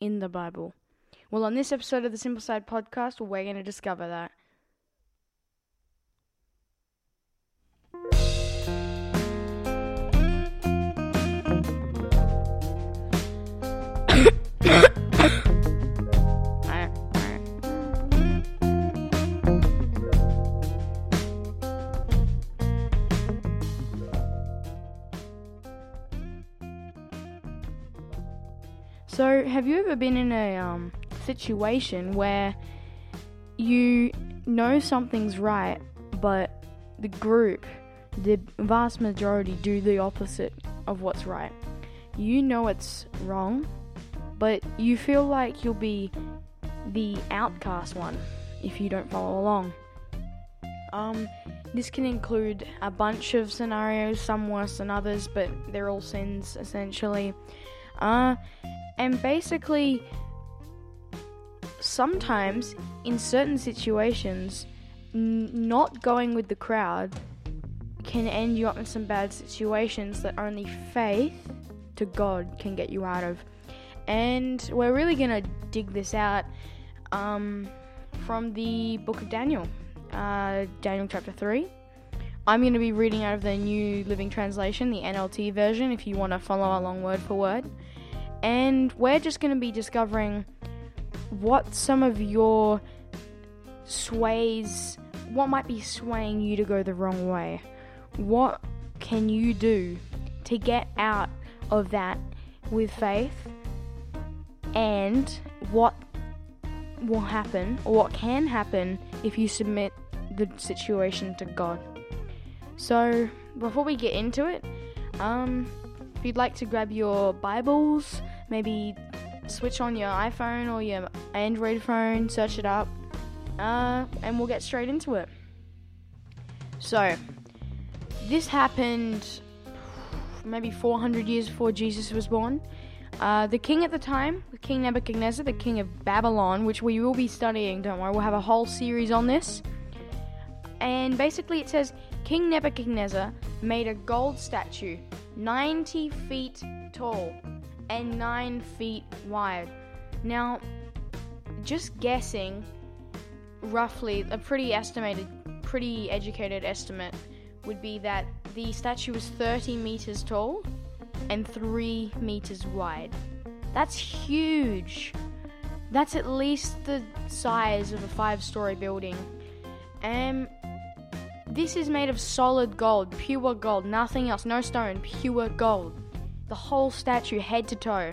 in the Bible? Well, on this episode of the Simple Side podcast, we're going to discover that. So, have you ever been in a um, situation where you know something's right, but the group, the vast majority, do the opposite of what's right? You know it's wrong, but you feel like you'll be the outcast one if you don't follow along. Um, this can include a bunch of scenarios, some worse than others, but they're all sins essentially. Uh, and basically, sometimes in certain situations, n- not going with the crowd can end you up in some bad situations that only faith to God can get you out of. And we're really going to dig this out um, from the book of Daniel, uh, Daniel chapter 3. I'm going to be reading out of the New Living Translation, the NLT version, if you want to follow along word for word. And we're just going to be discovering what some of your sways, what might be swaying you to go the wrong way. What can you do to get out of that with faith? And what will happen, or what can happen, if you submit the situation to God? So, before we get into it, um, if you'd like to grab your Bibles, maybe switch on your iPhone or your Android phone, search it up, uh, and we'll get straight into it. So, this happened maybe 400 years before Jesus was born. Uh, the king at the time, King Nebuchadnezzar, the king of Babylon, which we will be studying, don't worry, we'll have a whole series on this. And basically, it says King Nebuchadnezzar made a gold statue 90 feet tall and 9 feet wide. Now, just guessing, roughly, a pretty estimated, pretty educated estimate would be that the statue was 30 meters tall and 3 meters wide. That's huge. That's at least the size of a five story building. And this is made of solid gold, pure gold, nothing else, no stone, pure gold. The whole statue, head to toe.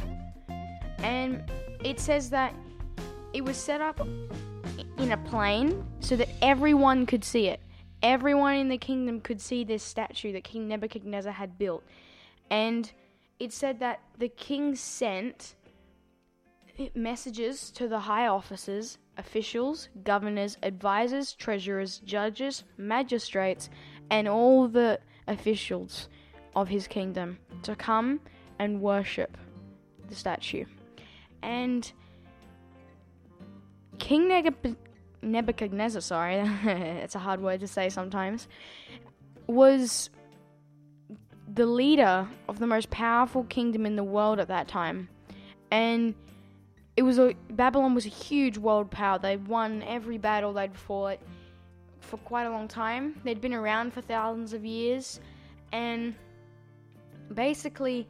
And it says that it was set up in a plain so that everyone could see it. Everyone in the kingdom could see this statue that King Nebuchadnezzar had built. And it said that the king sent messages to the high officers, officials, governors, advisors, treasurers, judges, magistrates, and all the officials of his kingdom to come and worship the statue. And King Nebuchadnezzar, sorry, it's a hard word to say sometimes, was the leader of the most powerful kingdom in the world at that time. And it was a Babylon was a huge world power. They'd won every battle they'd fought for quite a long time. They'd been around for thousands of years and basically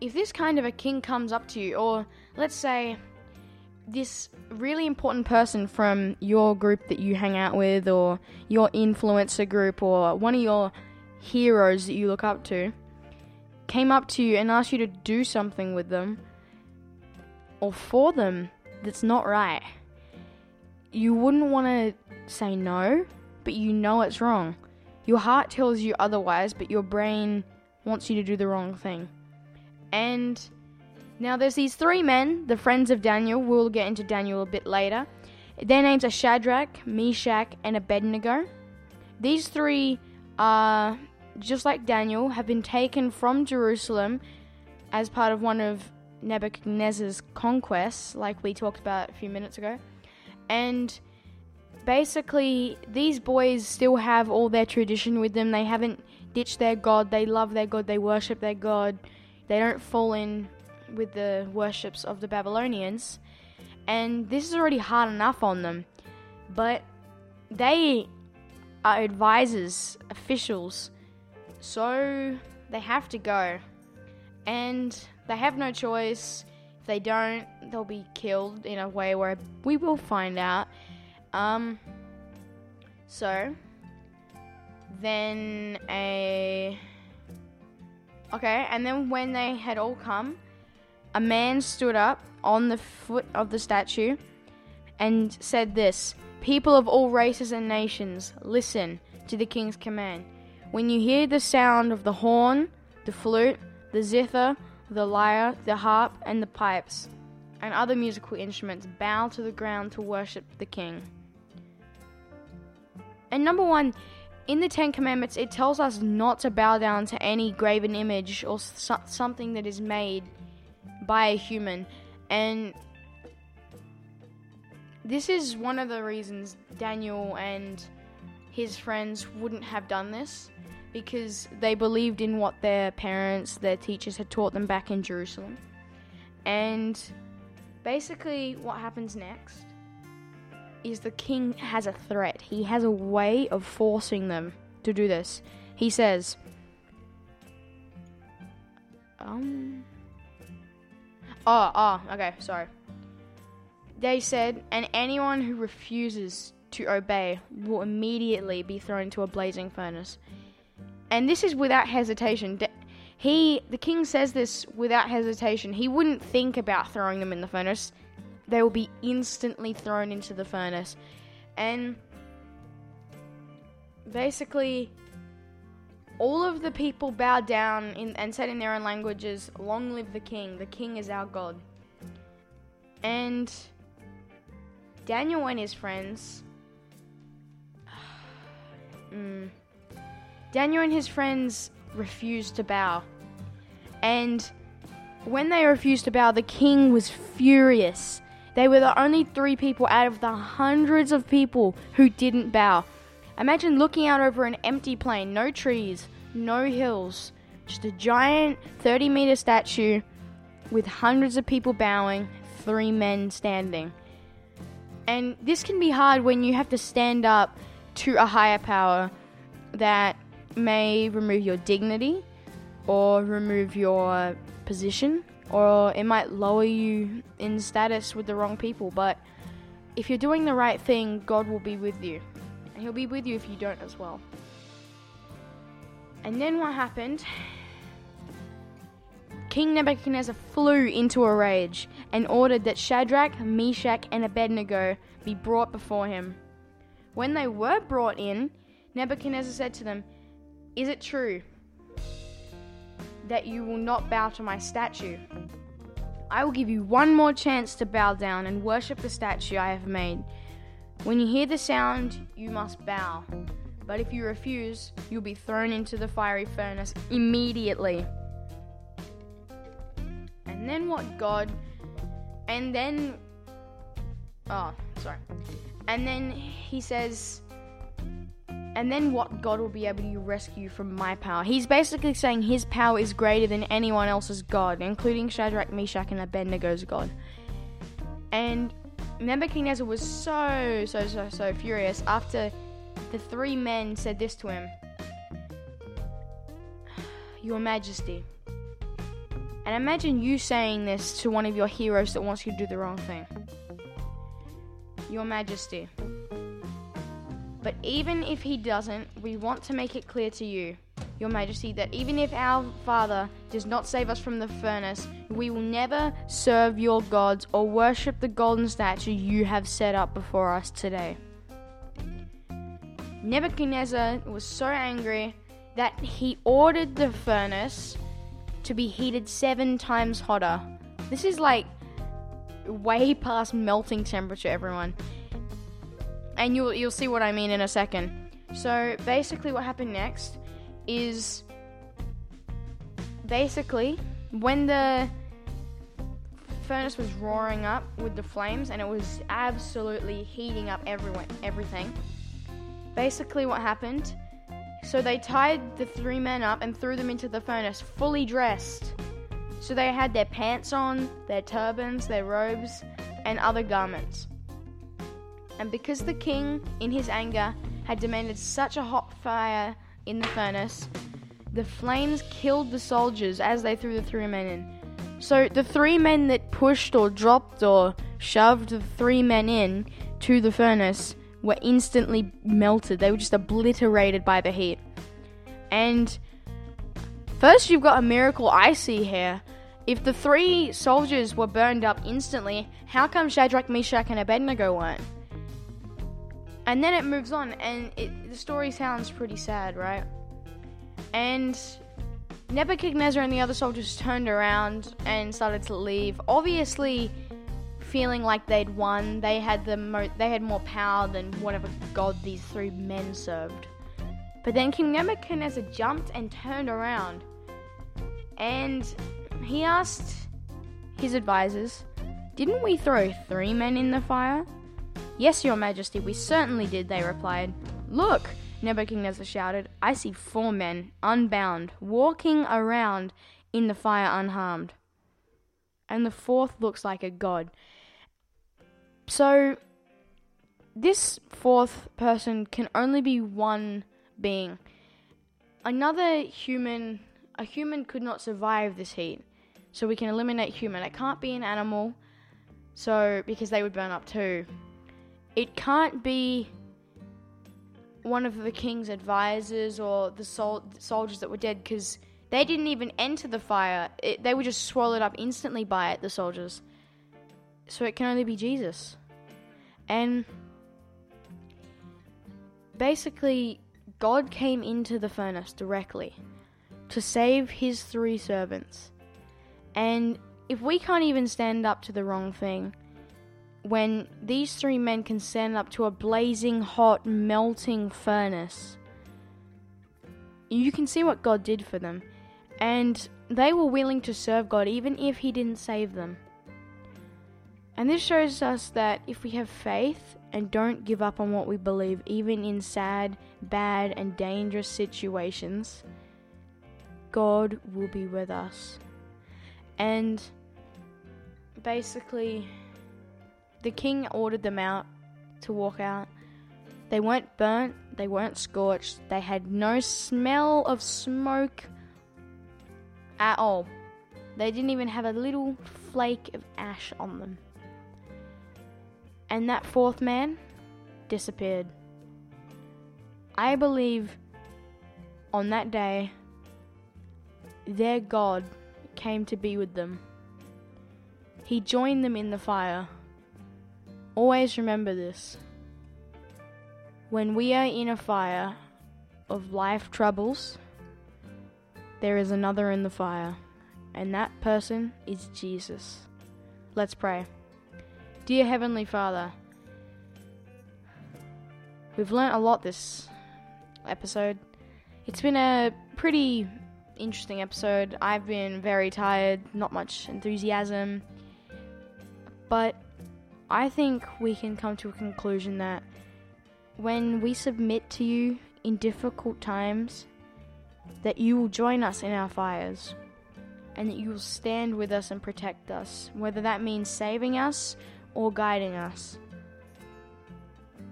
if this kind of a king comes up to you or let's say this really important person from your group that you hang out with or your influencer group or one of your heroes that you look up to came up to you and asked you to do something with them or for them that's not right, you wouldn't want to say no, but you know it's wrong. Your heart tells you otherwise, but your brain wants you to do the wrong thing. And now there's these three men, the friends of Daniel. We'll get into Daniel a bit later. Their names are Shadrach, Meshach, and Abednego. These three are, just like Daniel, have been taken from Jerusalem as part of one of Nebuchadnezzar's conquests, like we talked about a few minutes ago. And basically, these boys still have all their tradition with them. They haven't ditched their God. They love their God. They worship their God. They don't fall in with the worships of the Babylonians. And this is already hard enough on them. But they are advisors, officials. So they have to go. And they have no choice. If they don't, they'll be killed in a way where we will find out. Um so then a Okay, and then when they had all come, a man stood up on the foot of the statue and said this People of all races and nations, listen to the king's command. When you hear the sound of the horn, the flute, the zither, the lyre, the harp, and the pipes, and other musical instruments, bow to the ground to worship the king. And number one, in the Ten Commandments, it tells us not to bow down to any graven image or so- something that is made by a human. And this is one of the reasons Daniel and his friends wouldn't have done this because they believed in what their parents, their teachers had taught them back in Jerusalem. And basically, what happens next is the king has a threat. He has a way of forcing them to do this. He says, um, oh, oh, okay, sorry. They said, and anyone who refuses to obey will immediately be thrown into a blazing furnace. And this is without hesitation. He, the king says this without hesitation. He wouldn't think about throwing them in the furnace. They will be instantly thrown into the furnace. And basically, all of the people bowed down in, and said in their own languages, Long live the king! The king is our God. And Daniel and his friends. Mm. Daniel and his friends refused to bow. And when they refused to bow, the king was furious. They were the only three people out of the hundreds of people who didn't bow. Imagine looking out over an empty plain, no trees, no hills, just a giant 30 meter statue with hundreds of people bowing, three men standing. And this can be hard when you have to stand up to a higher power that may remove your dignity or remove your position or it might lower you in status with the wrong people. But if you're doing the right thing, God will be with you. And He'll be with you if you don't as well. And then what happened? King Nebuchadnezzar flew into a rage and ordered that Shadrach, Meshach, and Abednego be brought before him. When they were brought in, Nebuchadnezzar said to them, Is it true that you will not bow to my statue? I will give you one more chance to bow down and worship the statue I have made. When you hear the sound, you must bow. But if you refuse, you'll be thrown into the fiery furnace immediately. And then what God. And then. Oh, sorry. And then he says. And then what God will be able to rescue from my power. He's basically saying his power is greater than anyone else's God, including Shadrach, Meshach, and Abednego's God. And remember, King Nebuchadnezzar was so, so, so, so furious after the three men said this to him Your Majesty. And imagine you saying this to one of your heroes that wants you to do the wrong thing. Your Majesty. But even if he doesn't, we want to make it clear to you, Your Majesty, that even if our Father does not save us from the furnace, we will never serve your gods or worship the golden statue you have set up before us today. Nebuchadnezzar was so angry, that he ordered the furnace to be heated seven times hotter. This is like way past melting temperature, everyone. And you'll you'll see what I mean in a second. So basically, what happened next is basically when the furnace was roaring up with the flames and it was absolutely heating up everyone everything. Basically, what happened? So they tied the three men up and threw them into the furnace, fully dressed. So they had their pants on, their turbans, their robes, and other garments. And because the king, in his anger, had demanded such a hot fire in the furnace, the flames killed the soldiers as they threw the three men in. So the three men that pushed or dropped or shoved the three men in to the furnace were instantly melted. They were just obliterated by the heat. And first, you've got a miracle I see here. If the three soldiers were burned up instantly, how come Shadrach, Meshach, and Abednego weren't? And then it moves on, and it, the story sounds pretty sad, right? And Nebuchadnezzar and the other soldiers turned around and started to leave. Obviously, feeling like they'd won. They had the mo- they had more power than whatever god these three men served. But then King Nebuchadnezzar jumped and turned around, and he asked his advisors, "Didn't we throw three men in the fire?" "Yes, your Majesty, we certainly did," they replied. "Look!" Nebuchadnezzar shouted, "I see four men, unbound, walking around in the fire unharmed." And the fourth looks like a god. So, this fourth person can only be one being. Another human, a human could not survive this heat. So we can eliminate human. It can't be an animal. So, because they would burn up too. It can't be one of the king's advisors or the sol- soldiers that were dead because they didn't even enter the fire. It, they were just swallowed up instantly by it, the soldiers. So it can only be Jesus. And basically, God came into the furnace directly to save his three servants. And if we can't even stand up to the wrong thing, when these three men can stand up to a blazing hot, melting furnace, you can see what God did for them. And they were willing to serve God even if He didn't save them. And this shows us that if we have faith and don't give up on what we believe, even in sad, bad, and dangerous situations, God will be with us. And basically, the king ordered them out to walk out. They weren't burnt, they weren't scorched, they had no smell of smoke at all. They didn't even have a little flake of ash on them. And that fourth man disappeared. I believe on that day their God came to be with them. He joined them in the fire. Always remember this. When we are in a fire of life troubles, there is another in the fire, and that person is Jesus. Let's pray. Dear Heavenly Father, we've learnt a lot this episode. It's been a pretty interesting episode. I've been very tired, not much enthusiasm, but I think we can come to a conclusion that when we submit to you in difficult times, that you will join us in our fires and that you will stand with us and protect us, whether that means saving us or guiding us.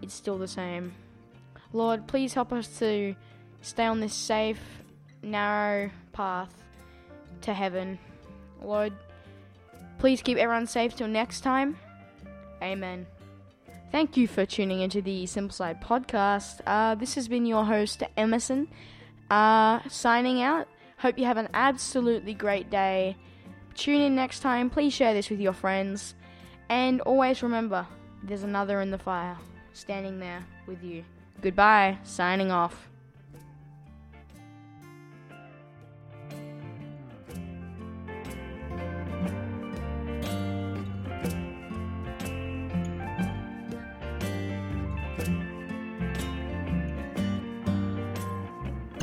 It's still the same. Lord, please help us to stay on this safe, narrow path to heaven. Lord, please keep everyone safe till next time. Amen. Thank you for tuning into the Simple Side podcast. Uh, this has been your host, Emerson, uh, signing out. Hope you have an absolutely great day. Tune in next time. Please share this with your friends. And always remember, there's another in the fire standing there with you. Goodbye. Signing off.